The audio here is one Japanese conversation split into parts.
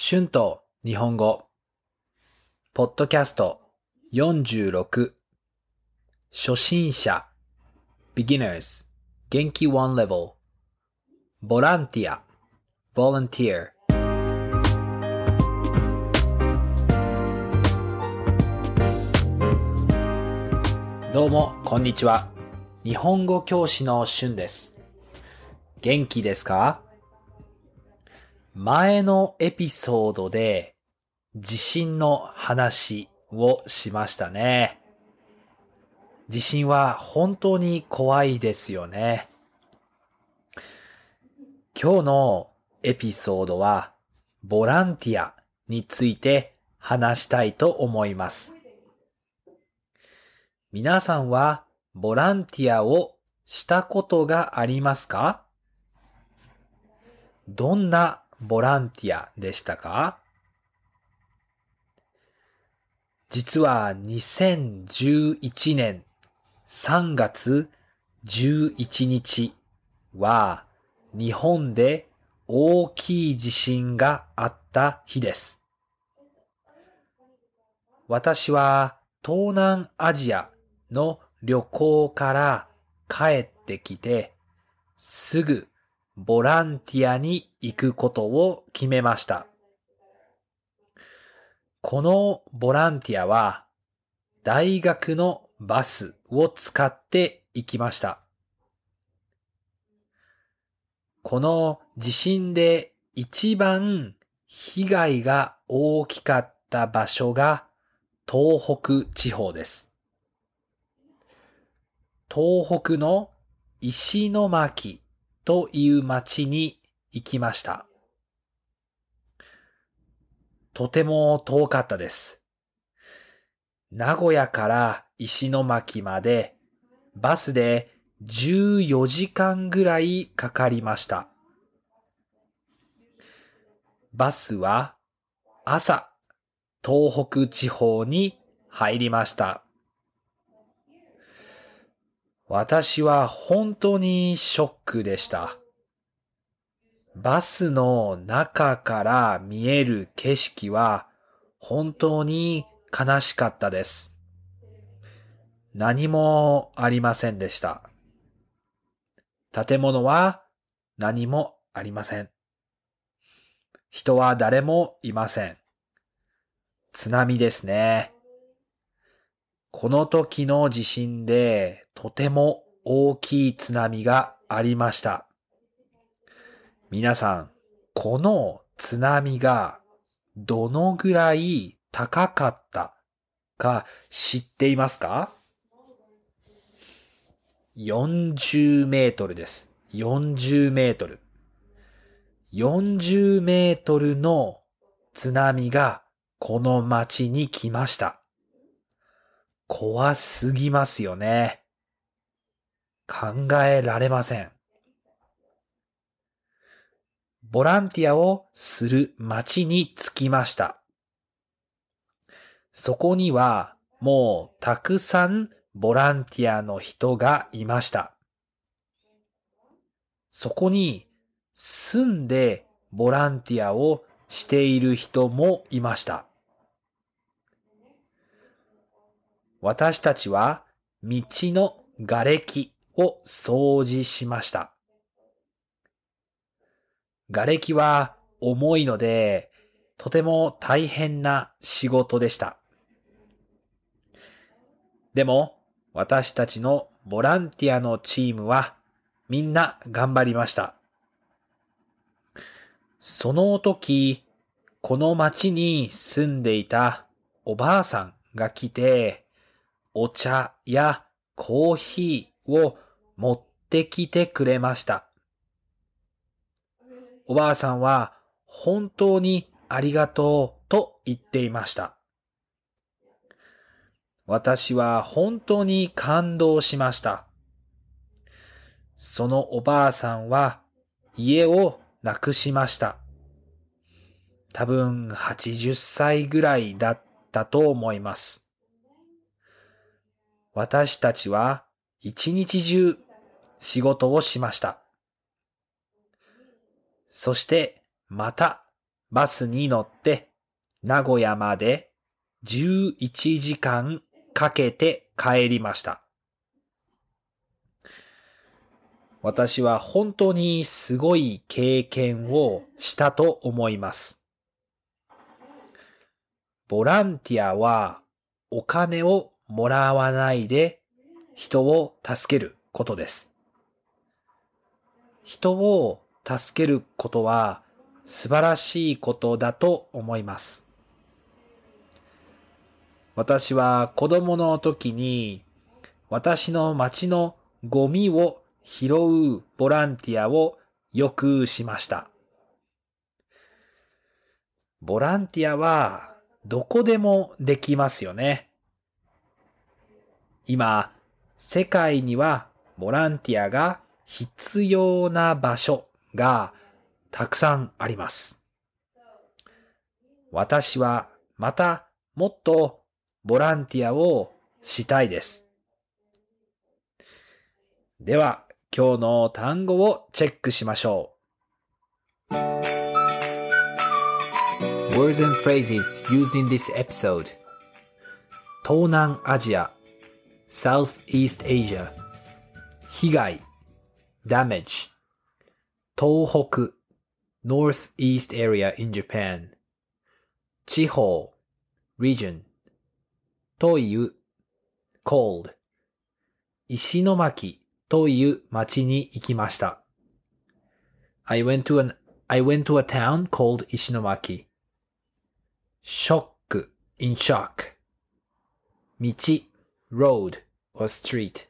春と日本語、ポッドキャスト46、初心者、beginners、元気 one level、ボランティア、volunteer、どうも、こんにちは。日本語教師の春です。元気ですか？前のエピソードで地震の話をしましたね。地震は本当に怖いですよね。今日のエピソードはボランティアについて話したいと思います。皆さんはボランティアをしたことがありますか？どんなボランティアでしたか？実は2011年3月11日は日本で大きい地震があった日です。私は東南アジアの旅行から帰ってきてすぐボランティアに行くことを決めました。このボランティアは大学のバスを使って行きました。この地震で一番被害が大きかった場所が東北地方です。東北の石巻という町に行きました。とても遠かったです。名古屋から石巻までバスで14時間ぐらいかかりました。バスは朝東北地方に入りました。私は本当にショックでした。バスの中から見える景色は本当に悲しかったです。何もありませんでした。建物は何もありません。人は誰もいません。津波ですね。この時の地震でとても大きい津波がありました。皆さん、この津波がどのぐらい高かったか知っていますか ?40 メートルです。40メートル。40メートルの津波がこの町に来ました。怖すぎますよね。考えられません。ボランティアをする町に着きました。そこにはもうたくさんボランティアの人がいました。そこに住んでボランティアをしている人もいました。私たちは道の瓦礫を掃除しました。瓦礫は重いので、とても大変な仕事でした。でも、私たちのボランティアのチームはみんな頑張りました。その時、この町に住んでいたおばあさんが来て、お茶やコーヒーを持ってきてくれました。おばあさんは本当にありがとうと言っていました。私は本当に感動しました。そのおばあさんは家をなくしました。多分80歳ぐらいだったと思います。私たちは一日中仕事をしました。そしてまたバスに乗って名古屋まで11時間かけて帰りました。私は本当にすごい経験をしたと思います。ボランティアはお金をもらわないで人を助けることです。人を助けることは素晴らしいことだと思います。私は子供の時に私の町のゴミを拾うボランティアをよくしました。ボランティアはどこでもできますよね。今、世界にはボランティアが必要な場所がたくさんあります。私はまたもっとボランティアをしたいです。では、今日の単語をチェックしましょう。Words and phrases used in this episode 東南アジア Southeast Asia 被害 damage 東北 Northeast area in Japan 地方 region という cold 石巻という町に行きました。I went to an, I went to a town called 石巻。shock, in shock. 道 road or street.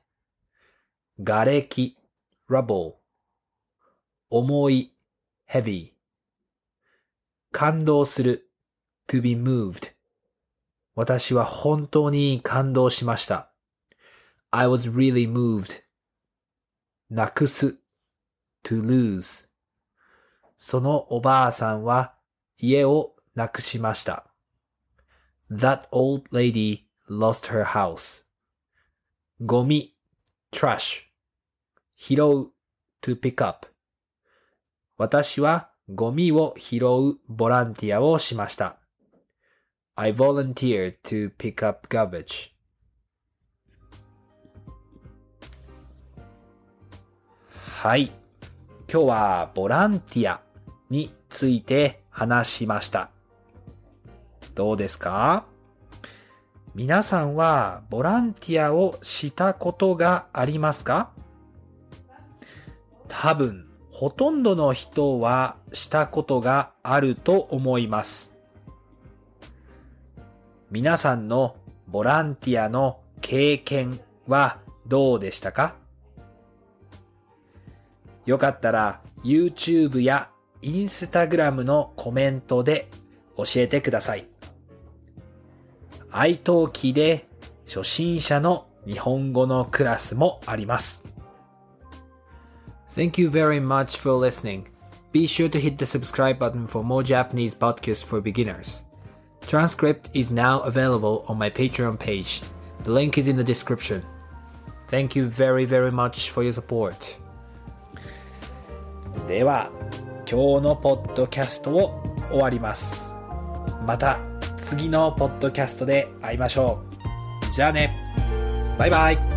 瓦礫 rubble. 重い heavy. 感動する to be moved. 私は本当に感動しました。I was really moved. なくす to lose そのおばあさんは家をなくしました。That old lady lost her house. ゴミ trash 拾う to pick up 私はゴミを拾うボランティアをしました。I volunteer to pick up garbage. はい。今日はボランティアについて話しました。どうですか？皆さんはボランティアをしたことがありますか？多分、ほとんどの人はしたことがあると思います。皆さんのボランティアの経験はどうでしたか？よかったら YouTube や Instagram のコメントで教えてください。iTalki で初心者の日本語のクラスもあります。Thank you very much for listening. Be sure to hit the subscribe button for more Japanese podcasts for beginners. Transcript is now available on my Patreon page. The link is in the description. Thank you very very much for your support. では、今日のポッドキャストを終わります。また次のポッドキャストで会いましょう。じゃあね。バイバイ。